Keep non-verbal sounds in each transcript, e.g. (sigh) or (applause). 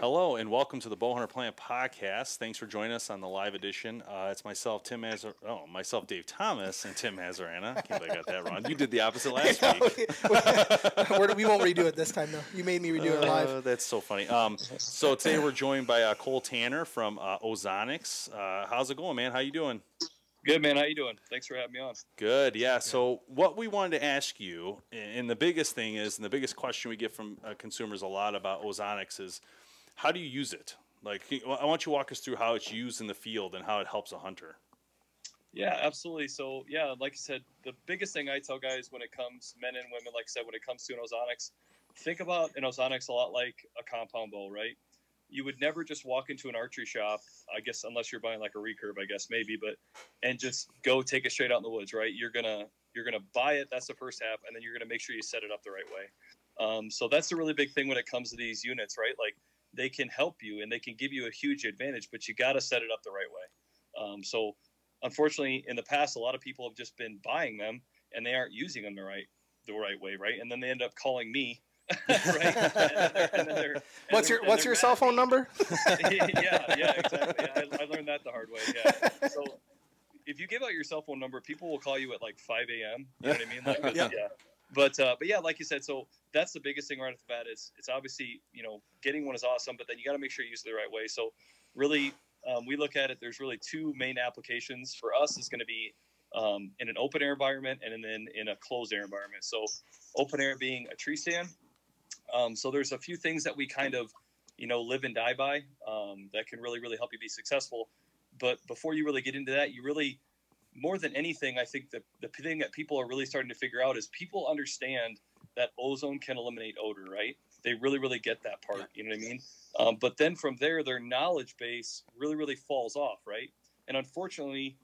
Hello and welcome to the Bowhunter Planet podcast. Thanks for joining us on the live edition. Uh, it's myself, Tim Mazar. Oh, myself, Dave Thomas, and Tim Mazarana. I can't believe I got that wrong. You did the opposite last (laughs) week. We're- won't redo it this time, though. You made me redo it live. Uh, that's so funny. Um, so today we're joined by uh, Cole Tanner from uh, Ozonics. Uh, how's it going, man? How you doing? Good man, how you doing? Thanks for having me on. Good, yeah. So what we wanted to ask you, and the biggest thing is, and the biggest question we get from uh, consumers a lot about Ozonics is, how do you use it? Like, I want you to walk us through how it's used in the field and how it helps a hunter. Yeah, absolutely. So yeah, like I said, the biggest thing I tell guys when it comes, men and women, like I said, when it comes to an ozonics, think about an ozonics a lot like a compound bow, right? You would never just walk into an archery shop, I guess, unless you're buying like a recurve, I guess maybe, but and just go take it straight out in the woods, right? You're gonna you're gonna buy it. That's the first half, and then you're gonna make sure you set it up the right way. Um, so that's the really big thing when it comes to these units, right? Like they can help you and they can give you a huge advantage, but you got to set it up the right way. Um, so, unfortunately, in the past, a lot of people have just been buying them and they aren't using them the right the right way, right? And then they end up calling me. (laughs) right? And and and What's your What's your mad cell phone number? (laughs) yeah, yeah, exactly. I, I learned that the hard way. Yeah. So if you give out your cell phone number, people will call you at like 5 a.m. You know what I mean? Like, (laughs) Yeah. yeah. But uh, but yeah, like you said, so that's the biggest thing right off the bat. Is it's obviously you know getting one is awesome, but then you got to make sure you use it the right way. So really, um, we look at it. There's really two main applications for us. Is going to be um, in an open air environment and then in a closed air environment. So open air being a tree stand. Um, so there's a few things that we kind of you know live and die by um, that can really really help you be successful. But before you really get into that, you really more than anything, I think the the thing that people are really starting to figure out is people understand that ozone can eliminate odor, right? They really, really get that part. You know what I mean? Um, but then from there, their knowledge base really, really falls off, right? And unfortunately,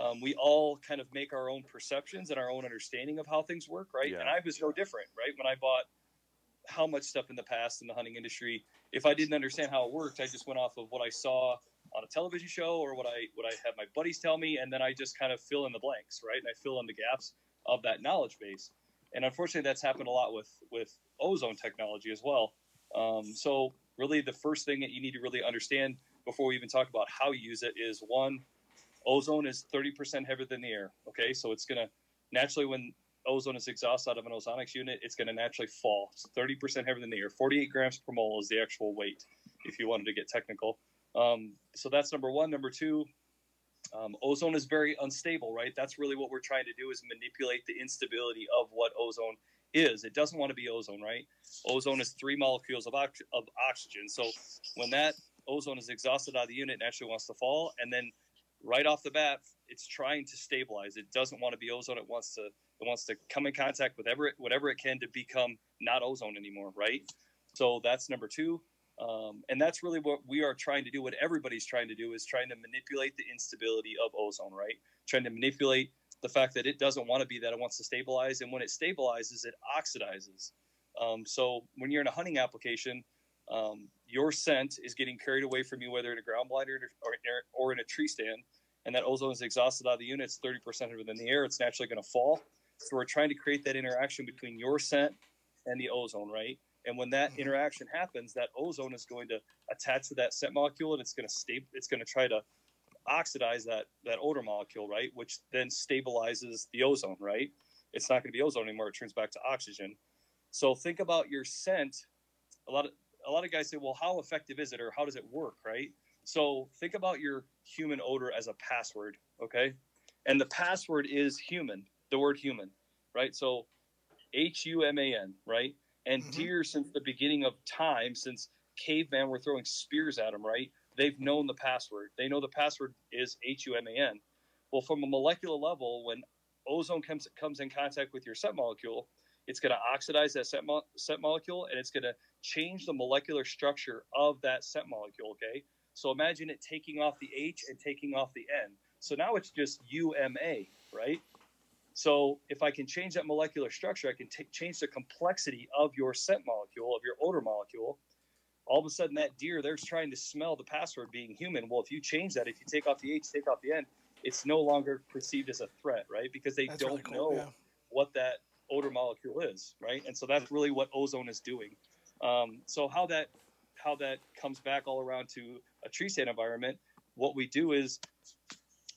um, we all kind of make our own perceptions and our own understanding of how things work, right? Yeah. And I was no different, right? When I bought how much stuff in the past in the hunting industry, if I didn't understand how it worked, I just went off of what I saw on a television show or what I what I have my buddies tell me, and then I just kind of fill in the blanks, right? And I fill in the gaps of that knowledge base. And unfortunately, that's happened a lot with with ozone technology as well. Um, so really, the first thing that you need to really understand before we even talk about how you use it is one, ozone is 30% heavier than the air. Okay, so it's gonna naturally when ozone is exhausted out of an ozonics unit, it's going to naturally fall. It's 30% heavier than the air. 48 grams per mole is the actual weight, if you wanted to get technical. Um, so that's number one. Number two, um, ozone is very unstable, right? That's really what we're trying to do is manipulate the instability of what ozone is. It doesn't want to be ozone, right? Ozone is three molecules of, ox- of oxygen. So when that ozone is exhausted out of the unit, it naturally wants to fall. And then right off the bat, it's trying to stabilize. It doesn't want to be ozone. It wants to it wants to come in contact with whatever it, whatever it can to become not ozone anymore, right? So that's number two. Um, and that's really what we are trying to do. What everybody's trying to do is trying to manipulate the instability of ozone, right? Trying to manipulate the fact that it doesn't want to be that it wants to stabilize, and when it stabilizes, it oxidizes. Um, so when you're in a hunting application, um, your scent is getting carried away from you, whether in a ground blind or, or, or in a tree stand, and that ozone is exhausted out of the unit, it's 30% within the air. It's naturally going to fall. So we're trying to create that interaction between your scent and the ozone, right? And when that mm-hmm. interaction happens, that ozone is going to attach to that scent molecule, and it's going to stay. It's going to try to oxidize that that odor molecule, right? Which then stabilizes the ozone, right? It's not going to be ozone anymore. It turns back to oxygen. So think about your scent. A lot of a lot of guys say, well, how effective is it, or how does it work, right? So think about your human odor as a password, okay? And the password is human, the word human, right? So H U M A N, right? And Mhm. deer, since the beginning of time, since caveman were throwing spears at them, right? They've known the password. They know the password is H U M A N. Well, from a molecular level, when ozone comes comes in contact with your scent molecule, it's going to oxidize that scent, mo- scent molecule and it's going to change the molecular structure of that scent molecule. Okay, so imagine it taking off the H and taking off the N. So now it's just UMA, right? So if I can change that molecular structure, I can ta change the complexity of your scent molecule, of your odor molecule. All of a sudden, that deer, they're trying to smell the password being human. Well, if you change that, if you take off the H, take off the N, it's no longer perceived as a threat, right? Because they That's don't really cool. know Yeah. what that odor molecule is, right? And so that's really what ozone is doing. Um, so how that how that comes back all around to a tree stand environment, what we do is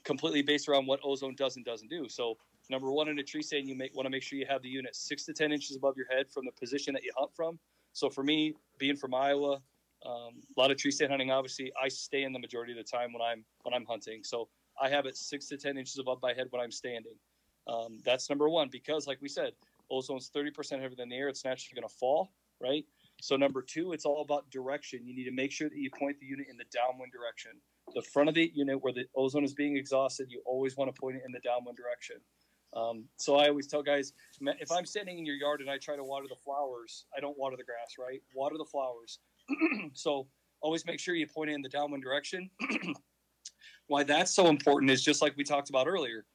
completely based around what ozone does and doesn't do. So number one in a tree stand, you make, want to make sure you have the unit six to ten inches above your head from the position that you hunt from. So for me, being from Iowa, um, a lot of tree stand hunting, obviously, I stay in the majority of the time when I'm when I'm hunting. So I have it six to ten inches above my head when I'm standing. Um, that's number one because, like we said, ozone's 30% heavier than the air. It's naturally going to fall, right? So number two, it's all about direction. You need to make sure that you point the unit in the downwind direction. The front of the unit where the ozone is being exhausted, you always want to point it in the downwind direction. Um, so I always tell guys, if I'm standing in your yard and I try to water the flowers, I don't water the grass, right? Water the flowers. (clears throat) so always make sure you point it in the downwind direction. (clears throat) Why that's so important is just like we talked about earlier.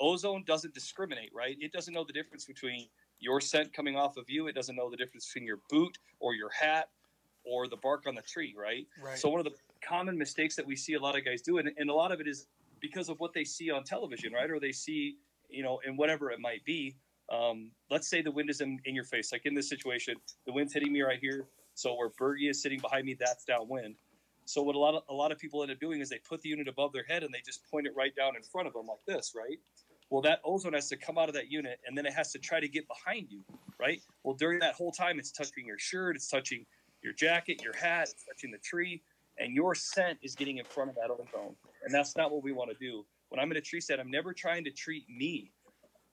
Ozone doesn't discriminate, right? It doesn't know the difference between your scent coming off of you. It doesn't know the difference between your boot or your hat or the bark on the tree, right? Right. So one of the common mistakes that we see a lot of guys do, and, and a lot of it is because of what they see on television, right? Or they see, you know, in whatever it might be. Um, let's say the wind is in, in your face, like in this situation, the wind's hitting me right here. So where Bergie is sitting behind me, that's downwind. So what a lot of a lot of people end up doing is they put the unit above their head and they just point it right down in front of them like this, right? Well, that ozone has to come out of that unit and then it has to try to get behind you, right? Well, during that whole time, it's touching your shirt, it's touching your jacket, your hat, it's touching the tree, and your scent is getting in front of that ozone. And that's not what we want to do. When I'm in a tree stand, I'm never trying to treat me.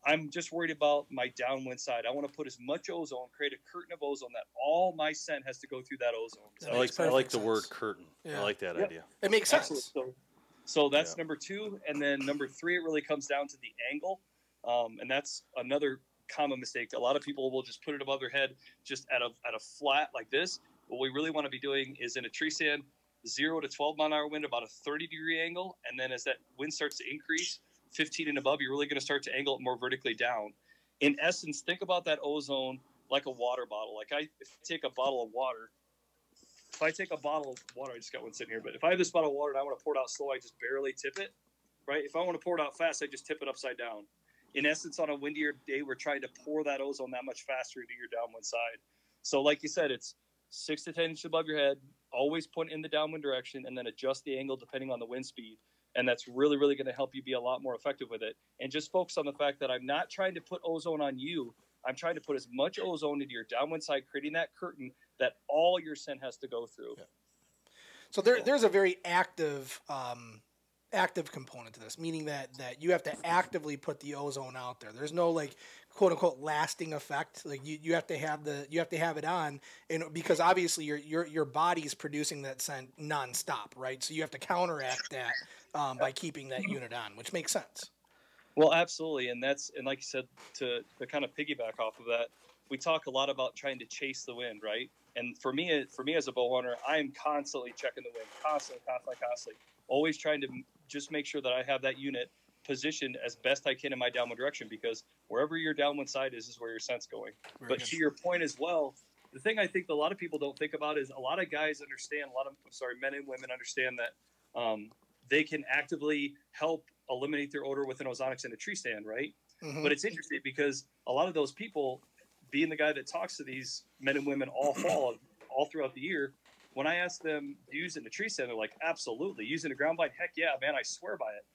I'm just worried about my downwind side. I want to put as much ozone, create a curtain of ozone that all my scent has to go through that ozone. That I like I like perfect the word curtain. Yeah. I like that Yep. idea. It makes Absolutely. sense. So, so that's Yeah. number two, and then number three, it really comes down to the angle, um, and that's another common mistake. A lot of people will just put it above their head, just at a at a flat like this. What we really want to be doing is in a tree stand, zero to twelve mile an hour wind, about a thirty degree angle, and then as that wind starts to increase, fifteen and above, you're really going to start to angle it more vertically down. In essence, think about that ozone like a water bottle. Like I if I take a bottle of water if I take a bottle of water, I just got one sitting here, but if I have this bottle of water and I want to pour it out slow, I just barely tip it, right? If I want to pour it out fast, I just tip it upside down. In essence, on a windier day, we're trying to pour that ozone that much faster into your downwind side. So, like you said, it's six to 10 inches above your head, always point in the downwind direction, and then adjust the angle depending on the wind speed. And that's really, really going to help you be a lot more effective with it. And just focus on the fact that I'm not trying to put ozone on you. I'm trying to put as much ozone into your downwind side, creating that curtain that all your scent has to go through. So there, there's a very active, um, active component to this, meaning that that you have to actively put the ozone out there. There's no like quote unquote lasting effect. Like you, you have to have the you have to have it on, and because obviously your your your body's producing that scent nonstop, right? So you have to counteract that um, by keeping that unit on, which makes sense. Well, absolutely, and that's and like you said, to to kind of piggyback off of that, we talk a lot about trying to chase the wind, right? And for me, for me as a bow hunter, I am constantly checking the wind, constantly, constantly, constantly, always trying to just make sure that I have that unit positioned as best I can in my downwind direction because wherever your downwind side is, is where your scent's going. Very but to your point as well, the thing I think a lot of people don't think about is a lot of guys understand, a lot of I'm sorry, men and women understand that um, they can actively help eliminate their odor with an ozonics in a tree stand, right? Mhm. But it's interesting because a lot of those people, being the guy that talks to these men and women all fall, all throughout the year, when I ask them to use it in a tree stand, they're like, absolutely. Using a ground blind, heck yeah, man, I swear by it.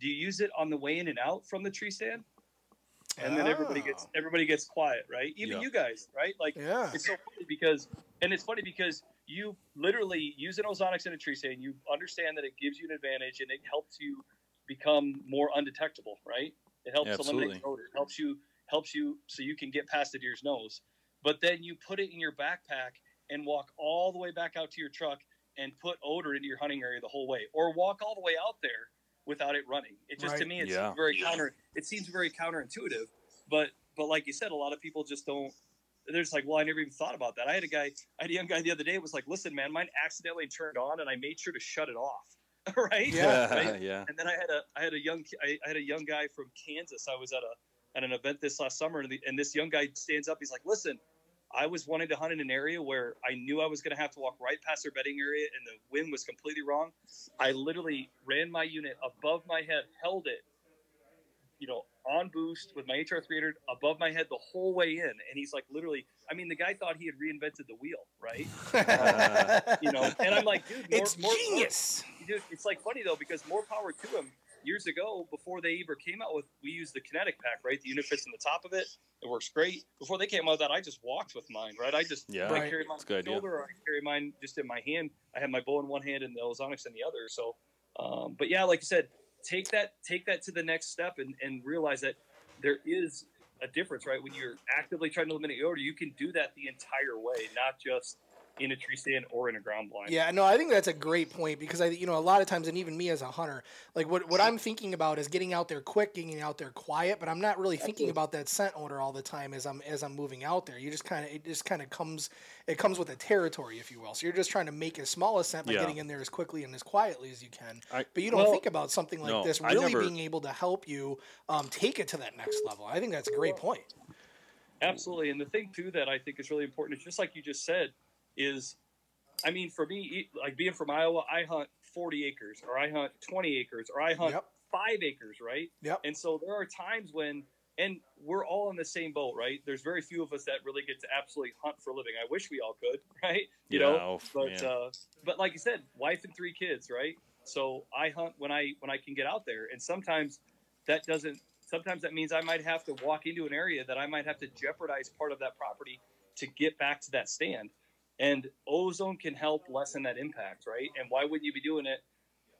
Do you use it on the way in and out from the tree stand? And then everybody gets Oh. everybody gets quiet, right? Even Yeah. you guys, right? Like Yeah. it's so funny because and it's funny because you literally use an ozonics in a tree stand, you understand that it gives you an advantage and it helps you become more undetectable, right? It helps Absolutely. eliminate odor. It helps you helps you so you can get past the deer's nose. But then you put it in your backpack and walk all the way back out to your truck and put odor into your hunting area the whole way, or walk all the way out there without it running. It just to me it's Yeah. very counter. It seems very counterintuitive, but but like you said, a lot of people just don't. They're just like, well, I never even thought about that. I had a guy, I had a young guy the other day was like, listen, man, mine accidentally turned on, and I made sure to shut it off. (laughs) right? Yeah. Right? (laughs) yeah. And then I had a I had a young I, I had a young guy from Kansas. I was at a at an event this last summer, and, the, and this young guy stands up. He's like, "Listen, I was wanting to hunt in an area where I knew I was going to have to walk right past their bedding area, and the wind was completely wrong. I literally ran my unit above my head, held it, you know, on boost with my HR 300 above my head the whole way in. And he's like, literally, I mean, the guy thought he had reinvented the wheel, right? (laughs) you know, and I'm like, dude, more, it's more, genius. dude, it's like funny though because more power to him. Years ago, before they ever came out with, we used the kinetic pack, right? The unit fits in the top of it. It works great. Before they came out with that, I just walked with mine, right? I just Yeah. I Right. carried mine That's good on my shoulder, or I carry mine just in my hand. I have my bow in one hand and the ozonics in the other. So, um, but yeah, like you said, take that take that to the next step and, and realize that there is a difference, right? When you're actively trying to eliminate odor, you can do that the entire way, not just in a tree stand or in a ground blind. Yeah, no, I think that's a great point because I, you know, a lot of times, and even me as a hunter, like what what I'm thinking about is getting out there quick, getting out there quiet, but I'm not really thinking about that scent odor all the time as I'm as I'm moving out there. You just kind of it just kind of comes it comes with the territory, if you will. So you're just trying to make as small a scent by Yeah. getting in there as quickly and as quietly as you can. I- but you don't Well, think about something like no, this really never- being able to help you um, take it to that next level. I think that's a great point. Absolutely. And the thing too that I think is really important is just like you just said, is I mean, for me, like being from Iowa, I hunt 40 acres or I hunt 20 acres or I hunt Yep. five acres, right? Yep. And so there are times when, and we're all in the same boat, right? There's very few of us that really get to absolutely hunt for a living. I wish we all could, (laughs) right? You Yeah, know, oh, but man. uh, but like you said, wife and three kids, right? So I hunt when I when I can get out there, and sometimes that doesn't. Sometimes that means I might have to walk into an area that I might have to jeopardize part of that property to get back to that stand. And ozone can help lessen that impact, right? And why wouldn't you be doing it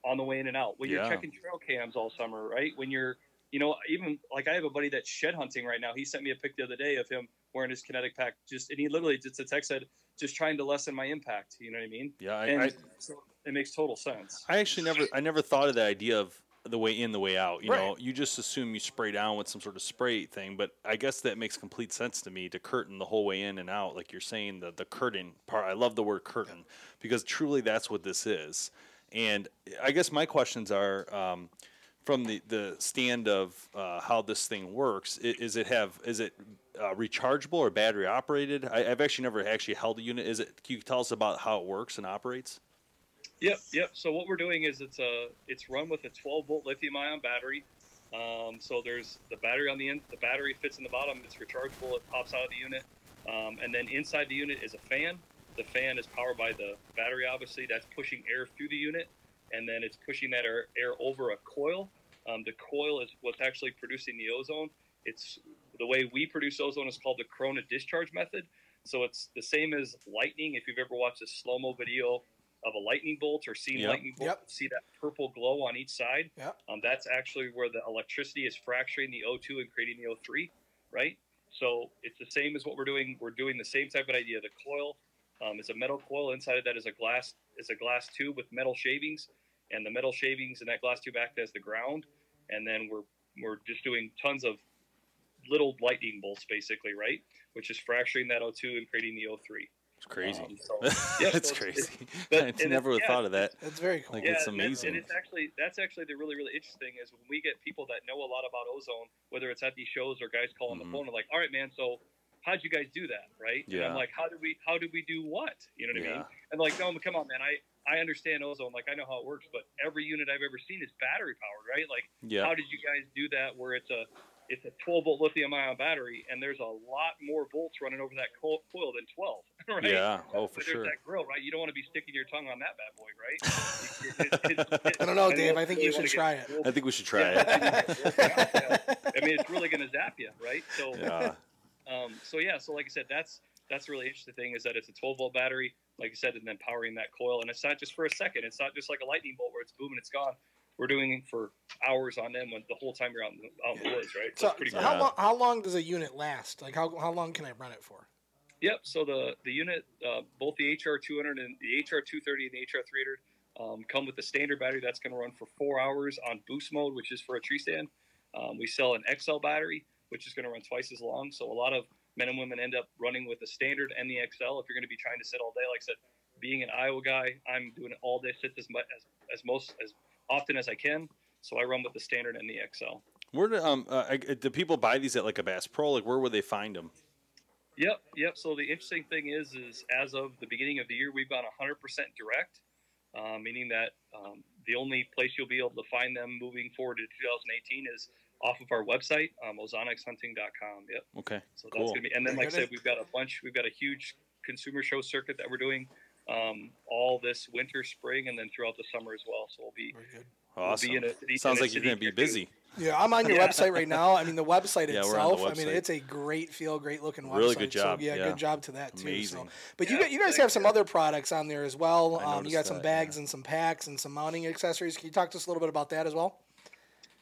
on the way in and out? When you're checking trail cams all summer, right? When you're, you know, even like I have a buddy that's shed hunting right now. He sent me a pic the other day of him wearing his kinetic pack, just and he literally just a text said, just trying to lessen my impact. You know what I mean? Yeah, I, and I, so it makes total sense. I actually never I never thought of the idea of the way in the way out. You know, you just assume you spray down with some sort of spray thing, but I guess that makes complete sense to me to curtain the whole way in and out, like you're saying the the curtain part. I love the word curtain because truly that's what this is. And I guess my questions are. Um, from the, the stand of uh, how this thing works, i- is it have is it uh, rechargeable or battery operated? I, I've actually never actually held a unit. Is it? Can you tell us about how it works and operates? Yep, yep. So what we're doing is it's a it's run with a 12 volt lithium ion battery. Um, so there's the battery on the end. The battery fits in the bottom. It's rechargeable. It pops out of the unit, um, and then inside the unit is a fan. The fan is powered by the battery. Obviously, that's pushing air through the unit, and then it's pushing that air, air over a coil. Um, the coil is what's actually producing the ozone. It's the way we produce ozone is called the Corona discharge method. So it's the same as lightning. If you've ever watched a slow mo video of a lightning bolt or seen Yep. lightning bolt, Yep. see that purple glow on each side. Yep. Um, that's actually where the electricity is fracturing the O2 and creating the O3, right? So it's the same as what we're doing. We're doing the same type of idea. The coil um, is a metal coil. Inside of that is a glass is a glass tube with metal shavings, and the metal shavings in that glass tube act as the ground. And then we're we're just doing tons of little lightning bolts, basically, right? Which is fracturing that O2 and creating the O3. It's crazy. Um, so- (laughs) yeah, That's so it's- crazy. but- (laughs) I and never would have yeah, thought of that. That's very cool. Like, it's amazing. And it's actually that's actually the really really interesting is when we get people that know a lot about ozone, whether it's at these shows or guys call on Mhm. the phone, are like, "All right, man, so how'd you guys do that, right?" And Yeah. I'm like, "How did we how did we do what?" You know what I mean? And like, "No, come on, man, I I understand ozone, like I know how it works, but every unit I've ever seen is battery powered, right? Like, Yeah. how did you guys do that where it's a it's a 12 volt lithium ion battery and there's a lot more volts running over that co- coil than 12, (laughs) right? Yeah. Oh, for But sure. There's that grill, right? You don't want to be sticking your tongue on that bad boy, right? It- it- it- I don't know, and Dave. I think you should try it. I think we should try it. I mean, it's really going to zap you, right? So, Yeah. (laughs) um, so yeah, so like I said, that's that's the really interesting thing is that it's a 12 volt battery, like I said, and then powering that coil, and it's not just for a second. It's not just like a lightning bolt where it's boom and it's gone. We're doing for hours on them when the whole time you're out in the, out in the woods, right? So, so cool. how long how long does a unit last? Like how how long can I run it for? Yep. So the the unit, uh, both the HR 200 and the HR 230 and the HR 300, um, come with the standard battery that's going to run for four hours on boost mode, which is for a tree stand. Um, we sell an XL battery, which is going to run twice as long. So a lot of men and women end up running with the standard and the XL. If you're going to be trying to sit all day, like I said, being an Iowa guy, I'm doing it all day sits as much as, as most as often as I can. So I run with the standard and the XL. Where do um uh, do people buy these at like a Bass Pro? Like where would they find them? Yep, yep. So the interesting thing is, is as of the beginning of the year, we've gone 100% direct, uh, meaning that um, the only place you'll be able to find them moving forward to 2018 is off of our website, um, ozonicshunting.com. Yep. Okay. So Cool. that's gonna be, and then like I good. said, we've got a bunch. We've got a huge consumer show circuit that we're doing um, all this winter, spring, and then throughout the summer as well. So we'll be Very good. Awesome. in a city- Sounds in a like you're going to be or two. busy. Yeah, I'm on your (laughs) Yeah. website right now. I mean, the website (laughs) Yeah, we're on the itself. I mean, it's a great feel, great looking website. Really good job, So, yeah, yeah. good job to that too. So, Amazing. but you Yeah, got you guys have some other products on there as well. Um, you got some that, bags yeah. and some packs and some mounting accessories. Can you talk to us a little bit about that as well?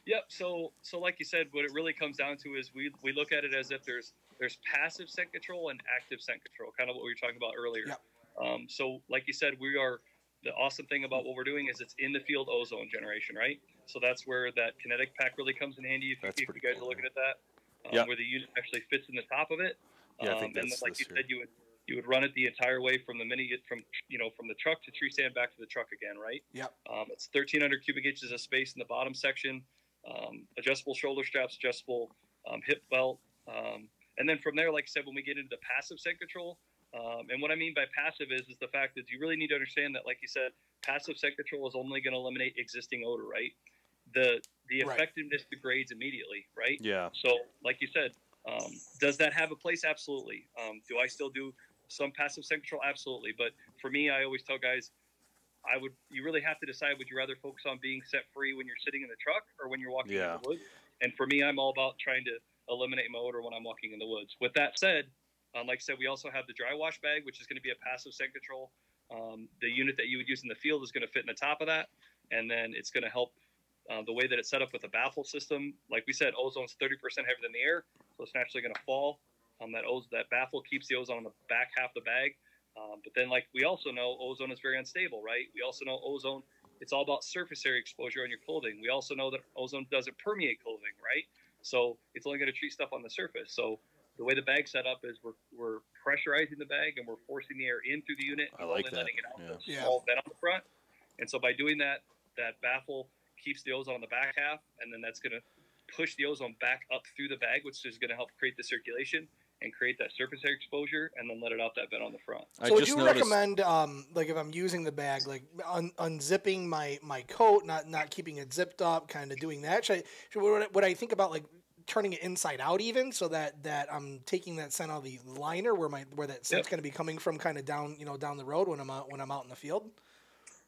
Yep. So, so like you said, what it really comes down to is we we look at it as if there's there's passive scent control and active scent control, kind of what we were talking about earlier. Yep. Um, so, like you said, we are the awesome thing about what we're doing is it's in the field ozone generation, right? So that's where that kinetic pack really comes in handy. If, if you guys cool, are looking at that, um, Yep. where the unit actually fits in the top of it. Yeah, I think Um, and then, that's like you here. said, you would you would run it the entire way from the mini from you know from the truck to tree stand back to the truck again, right? Yep. Um, it's 1,300 cubic inches of space in the bottom section, um, adjustable shoulder straps, adjustable um, hip belt. Um, and then from there, like I said, when we get into the passive scent control, um, and what I mean by passive is, is the fact that you really need to understand that, like you said, passive scent control is only going to eliminate existing odor, right? The the Right. effectiveness degrades immediately, right? Yeah. So, like you said, um, does that have a place? Absolutely. Um, do I still do some passive scent control? Absolutely. But for me, I always tell guys, I would. You really have to decide: would you rather focus on being set free when you're sitting in the truck or when you're walking Yeah. in the woods? And for me, I'm all about trying to eliminate my odor when I'm walking in the woods. With that said, um, like I said, we also have the dry wash bag, which is going to be a passive scent control. Um, the unit that you would use in the field is going to fit in the top of that, and then it's going to help uh, the way that it's set up with a baffle system. Like we said, ozone's 30% heavier than the air, so it's naturally going to fall. Um, that oz- that baffle keeps the ozone on the back half of the bag. Um, but then, like we also know, ozone is very unstable, right? We also know ozone. It's all about surface area exposure on your clothing. We also know that ozone doesn't permeate clothing, right? So it's only going to treat stuff on the surface. So the way the bag's set up is we're, we're pressurizing the bag and we're forcing the air in through the unit. I and like that, letting it out yeah. with a Yeah. small vent on the front. And so by doing that, that baffle keeps the ozone on the back half, and then that's going to push the ozone back up through the bag, which is going to help create the circulation and create that surface air exposure, and then let it out that vent on the front. I so would just you noticed. recommend, um, like if I'm using the bag, like un- unzipping my, my coat, not not keeping it zipped up, kind of doing that? Should I, should, would, I- would I think about like turning it inside out even, so that that I'm taking that scent out of the liner where my where that scent's Yep. going to be coming from, kind of down you know down the road when I'm out when I'm out in the field?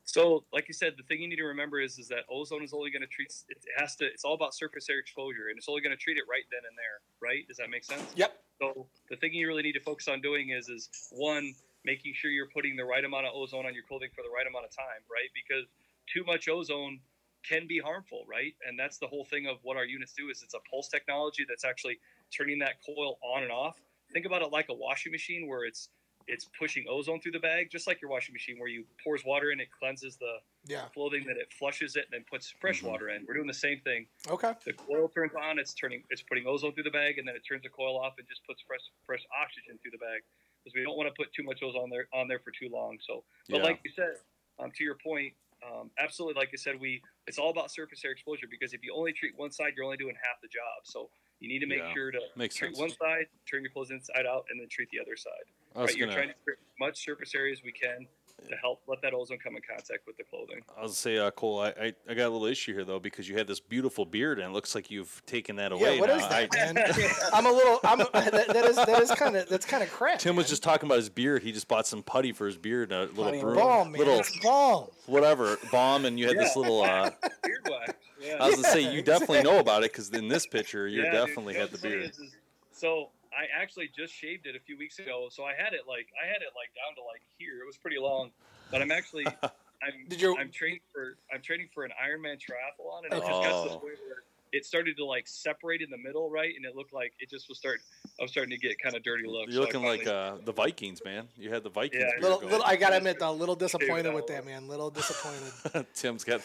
So, like you said, the thing you need to remember is is that ozone is only going to treat it has to. It's all about surface air exposure, and it's only going to treat it right then and there. Right? Does that make sense? Yep. So the thing you really need to focus on doing is is one making sure you're putting the right amount of ozone on your clothing for the right amount of time, right? Because too much ozone can be harmful, right? And that's the whole thing of what our units do is it's a pulse technology that's actually turning that coil on and off. Think about it like a washing machine where it's it's pushing ozone through the bag, just like your washing machine where you pours water in, it cleanses the Yeah. clothing, then it flushes it, and then puts fresh water in. We're doing the same thing Okay. the coil turns on, it's turning, it's putting ozone through the bag, and then it turns the coil off and just puts fresh, fresh oxygen through the bag because we don't want to put too much ozone there on there for too long. So, but Yeah. like you said, um, to your point, um, absolutely, like I said, we it's all about surface area exposure because if you only treat one side, you're only doing half the job. So you need to make Yeah. sure to Makes treat sense. one side, turn your clothes inside out, and then treat the other side. Right? You're trying to create as much surface area as we can to help let that ozone come in contact with the clothing. I was say, uh, Cole, I, I, I got a little issue here though because you had this beautiful beard and it looks like you've taken that away. Yeah, what now. is that, I- man? (laughs) (laughs) I'm a little. I'm. (laughs) That, that is. That is kind of. That's kind of crap. Tim was just talking about his beard. He just bought some putty for his beard, and a little Funny broom, balm, man. little It's balm. whatever balm, and you had this little. Uh, Beard wax. Yeah. I was gonna say you definitely know about it because in this picture you Yeah, definitely you know had the beard. is- is- so I actually just shaved it a few weeks ago. So I had it like I had it like down to like here. It was pretty long, but I'm actually (laughs) I'm Did you- I'm training for I'm training for an Ironman triathlon, and I Okay. just got to the Oh. point where it started to like separate in the middle, right? And it looked like it just was starting. I was starting to get kind of dirty looks. You're so I looking like uh, the Vikings, man. You had the Vikings. Yeah, beard Little, little, I gotta admit, though, a little disappointed with that, man. Little disappointed. (laughs) Tim's got.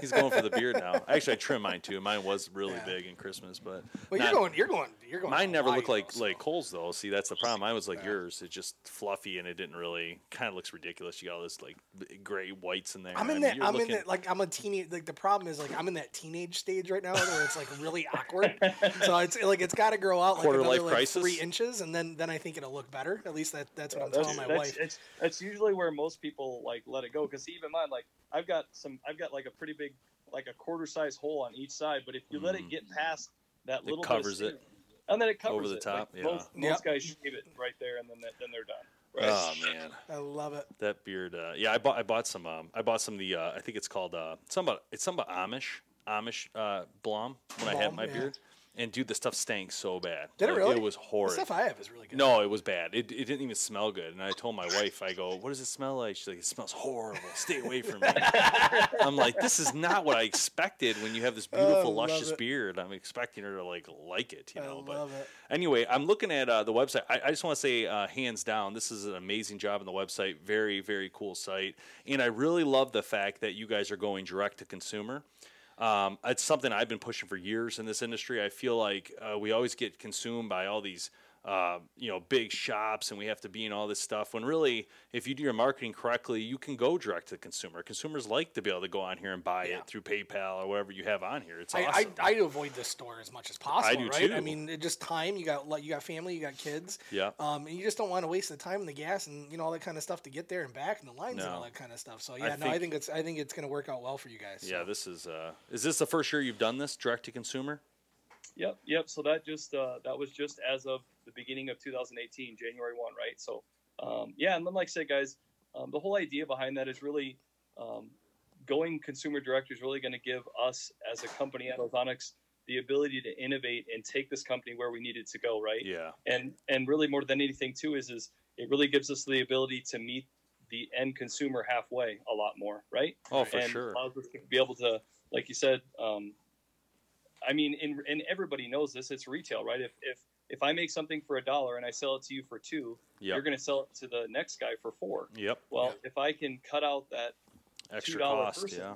He's going for the beard now. Actually, I trimmed mine too. Mine was really Yeah. big in Christmas, but Well, not- you're going. You're going. You're going. Mine never Hawaii, looked like though, so- like Cole's though. See, that's the problem. Mine was like yours. It's just fluffy and it didn't really kind of looks ridiculous. You got all this like gray whites in there. I'm I in mean, that. I'm looking- in that. Like I'm a teenage. Like the problem is like I'm in that teenage stage right now where it's like really awkward. so it's like it's got to grow out like another life like three inches, and then then I think it'll look better. At least that that's what I'm that's, telling my that's, wife. It's, that's usually where most people like let it go because even mine, like I've got some, I've got like a pretty big, like a quarter size hole on each side. But if you let it get past that It little, covers bit of it. and then it covers Over the it. top, Like, yeah. Most, Yep. guys shave it right there, and then that, then they're done. Right. Oh man, I love it. that beard. Uh, yeah, I bought I bought some. Um, I bought some of the. Uh, I think it's called uh, some about it's some about Amish Amish uh, Blom when I had my yeah. beard. And dude, the stuff stank so bad. Did it really? It was horrible. The stuff I have is really good. No, it was bad. It, it didn't even smell good. And I told my wife, I go, "What does it smell like?" She's like, "It smells horrible. Stay away from me." (laughs) I'm like, "This is not what I expected when you have this beautiful, love luscious it. beard. I'm expecting her to like like it, you I know." love but it. anyway, I'm looking at uh, the website. I, I just want to say, uh, hands down, this is an amazing job on the website. Very, very cool site, and I really love the fact that you guys are going direct to consumer. Um, it's something I've been pushing for years in this industry. I feel like uh, we always get consumed by all these, uh, you know, big shops, and we have to be in all this stuff. When really, if you do your marketing correctly, you can go direct to the consumer. Consumers like to be able to go on here and buy Yeah. it through PayPal or whatever you have on here. It's I, awesome. I, I avoid this store as much as possible. I do right? I mean, it just time. You got like, you got family, you got kids. Yeah. Um, and you just don't want to waste the time and the gas and you know all that kind of stuff to get there and back and the lines and all that kind of stuff. So I yeah, no, I think- think it's I think it's gonna work out well for you guys. yeah, this is. Uh, is this the first year you've done this direct to consumer? Yep, yep. So that just uh, that was just as of the beginning of 2018, January one, right? So um, yeah, and then like I said, guys, um, the whole idea behind that is really um, going consumer direct is really going to give us as a company at Ozonics the ability to innovate and take this company where we need it to go, right? Yeah. And and really more than anything too is is it really gives us the ability to meet the end consumer halfway a lot more, right? Oh, for and sure. allows us to be able to, like you said, um, I mean, in, and everybody knows this. It's retail, right? If if if I make something for a dollar and I sell it to you for two, Yep. you're going to sell it to the next guy for four. Yep. Well, if I can cut out that, Extra $2 cost. person. Yeah.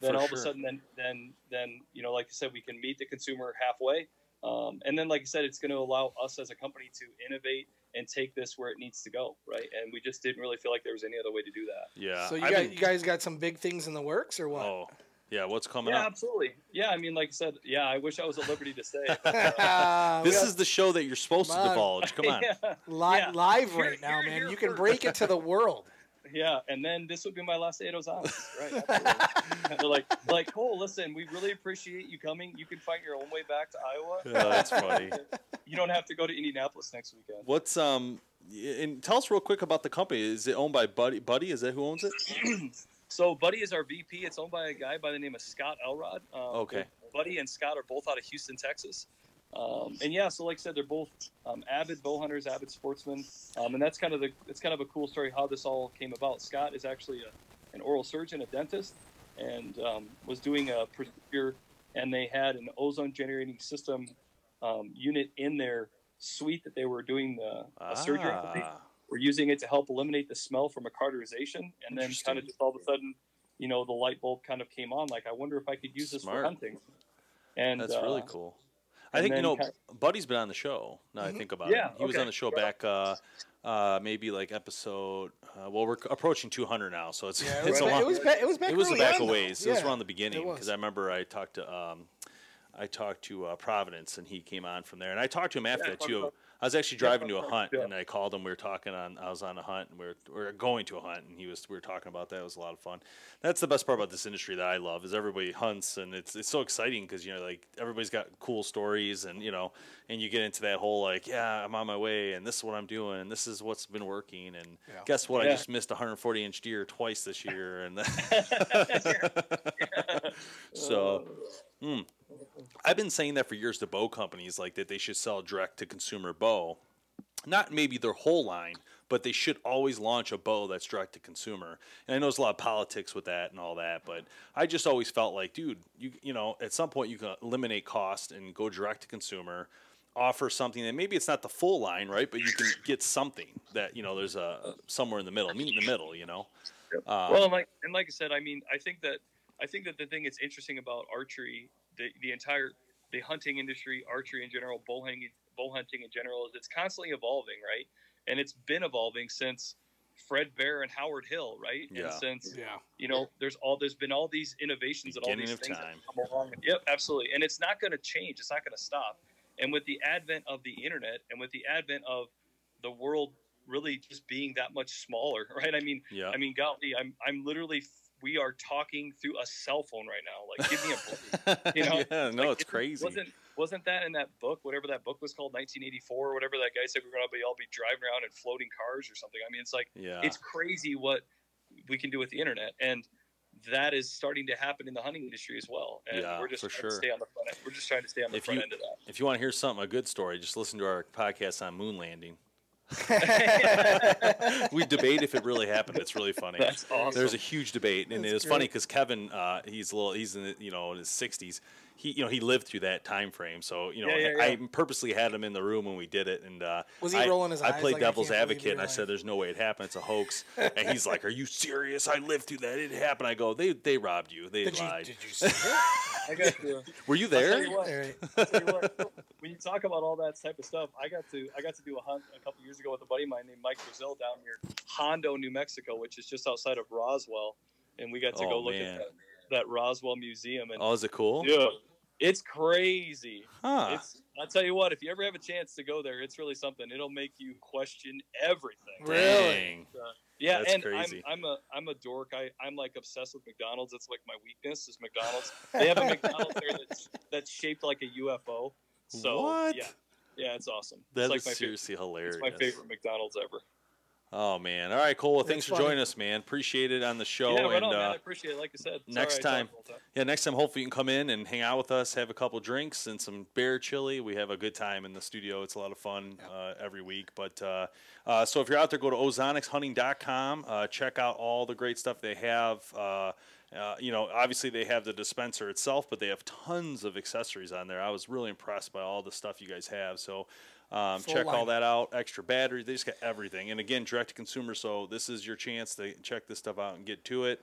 then For all sure. of a sudden, then then then you know, like I said, we can meet the consumer halfway. Um, and then, like I said, it's going to allow us as a company to innovate and take this where it needs to go, right? And we just didn't really feel like there was any other way to do that. Yeah. So you I've guys, been- you guys got some big things in the works or what? Oh, yeah. What's coming Yeah, up? absolutely. Yeah, I mean, like I said, yeah, I wish I was at liberty to say. Ah, (laughs) (laughs) we This got is the show that you're supposed to divulge. Come on. (laughs) yeah, li- yeah. live Here- right now, here- man. here You can first. break it to the world. yeah, and then this would be my last day at Ozana, right? They're like, like, oh, listen, we really appreciate you coming. You can find your own way back to Iowa. Yeah, that's funny. You don't have to go to Indianapolis next weekend. What's um? And tell us real quick about the company. Is it owned by Buddy? Buddy, is that who owns it? (clears throat) So Buddy is our VP. It's owned by a guy by the name of Scott Elrod. Um, Okay. Buddy and Scott are both out of Houston, Texas. Um, and yeah, so like I said, they're both um, avid bow hunters, avid sportsmen, um, and that's kind of the it's kind of a cool story how this all came about. Scott is actually a, an oral surgeon, a dentist, and um, was doing a procedure, and they had an ozone generating system um, unit in their suite that they were doing the uh, surgery. On. They We're using it to help eliminate the smell from a cauterization, and then kind of just all of a sudden, you know, the light bulb kind of came on. Like, I wonder if I could use this Smart. for hunting. And that's uh, really cool. I think you then know, ki- Buddy's been on the show. Now I think about Yeah, it, he was on the show back, uh, uh, maybe like episode. Uh, well, we're approaching 200 now, so it's Yeah, (laughs) it's it a was, long. it was back. It was back. it was early back on, a though. ways. It was around the beginning because I remember I talked to um, I talked to uh, Providence, and he came on from there, and I talked to him after Yeah, that too. about- I was actually driving talk to a hunt, yeah. and I called him. We were talking on. I was on a hunt, and we were, we were going to a hunt, and he was. We were talking about that. It was a lot of fun. That's the best part about this industry that I love is everybody hunts, and it's it's so exciting because you know like everybody's got cool stories, and you know, and you get into that whole like, yeah, I'm on my way, and this is what I'm doing, and this is what's been working, and guess what? I just missed a 140 inch deer twice this year, and (laughs) (laughs) so. hmm. I've been saying that for years to bow companies, like that they should sell direct to consumer bow. Not maybe their whole line, but they should always launch a bow that's direct to consumer. And I know there's a lot of politics with that and all that, but I just always felt like, dude, you you know, at some point you can eliminate cost and go direct to consumer, offer something that maybe it's not the full line, right? But you can get something that you know there's a somewhere in the middle, meet in the middle, you know. Um, well, and like and like I said, I mean, I think that I think that the thing that's interesting about archery, the the entire the hunting industry, archery in general, bull hunting, bull hunting in general, is it's constantly evolving, right? And it's been evolving since Fred Bear and Howard Hill, right? Yeah. And since Yeah. you know, there's all there's been all these innovations and all these of things that time. come along. Yep, absolutely. And it's not going to change. It's not going to stop. And with the advent of the internet and with the advent of the world really just being that much smaller, (laughs) right? I mean, Yeah. I mean, golly, I'm I'm literally we are talking through a cell phone right now. Like, give me a break. You know? (laughs) yeah, no, Like, it's isn't- crazy. Wasn't wasn't that in that book? Whatever that book was called, 1984 or whatever. That guy said we're going to be all be driving around in floating cars or something. I mean, it's like yeah. it's crazy what we can do with the internet, and that is starting to happen in the hunting industry as well. And Yeah, we're just for trying sure. to stay on the front end. We're just trying to stay on the If front you- end of that. If you want to hear something, a good story, just listen to our podcast on moon landing. (laughs) we debate if it really happened. It's really funny. That's awesome. There's a huge debate, and That's it funny because Kevin, uh, he's a little, he's in the, you know in his 60s. He you know he lived through that time frame, so you know Yeah, yeah, I purposely had him in the room when we did it, and uh, Was he I, rolling his I eyes played like, devil's can't advocate, and I said, "There's no way it happened. It's a hoax." and he's like, "Are you serious? I lived through that. It happened." I go, "They they robbed you. They Did you, lied. did you see it? I got to. (laughs) Were you there?" you what, All right. I'll tell you what, when you talk about all that type of stuff, I got to I got to do a hunt a couple years ago with a buddy of mine named Mike Brazil down near Hondo, New Mexico, which is just outside of Roswell, and we got to Oh, go look man. at that, that Roswell Museum. And Oh, is it cool? yeah, it's crazy. Huh. It's I'll tell you what, if you ever have a chance to go there, it's really something. It'll make you question everything. Really? Dang. Yeah, That's and crazy. I'm I'm a I'm a dork. I I'm like obsessed with McDonald's. It's like my weakness is McDonald's. They have a (laughs) McDonald's there that's that's shaped like a UFO. So What? yeah, yeah, it's awesome. That it's like is my seriously hilarious. it's my favorite McDonald's ever. Oh man! All right, cool. Well, thanks for funny. joining us, man. Appreciate it on the show. yeah, right and on, man. uh, I appreciate it. Like I said, next I time- talked all the time. yeah, next time hopefully you can come in and hang out with us, have a couple drinks and some bear chili. We have a good time in the studio. It's a lot of fun uh, every week. But uh, uh, so if you're out there, go to ozonicshunting.com. Uh, check out all the great stuff they have. Uh, uh, you know, obviously they have the dispenser itself, but they have tons of accessories on there. I was really impressed by all the stuff you guys have. So um, Full check all that out. Extra battery. They just got everything. And again, direct to consumer. So this is your chance to check this stuff out and get to it.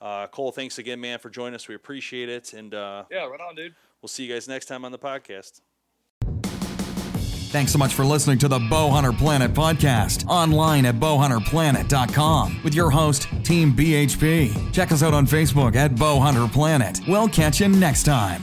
Uh, Cole, thanks again, man, for joining us. We appreciate it. And uh, Yeah, right on, dude. we'll see you guys next time on the podcast. Thanks so much for listening to the Bowhunter Planet podcast online at bowhunterplanet.com with your host, Team BHP. Check us out on Facebook at Bowhunter Planet. We'll catch you next time.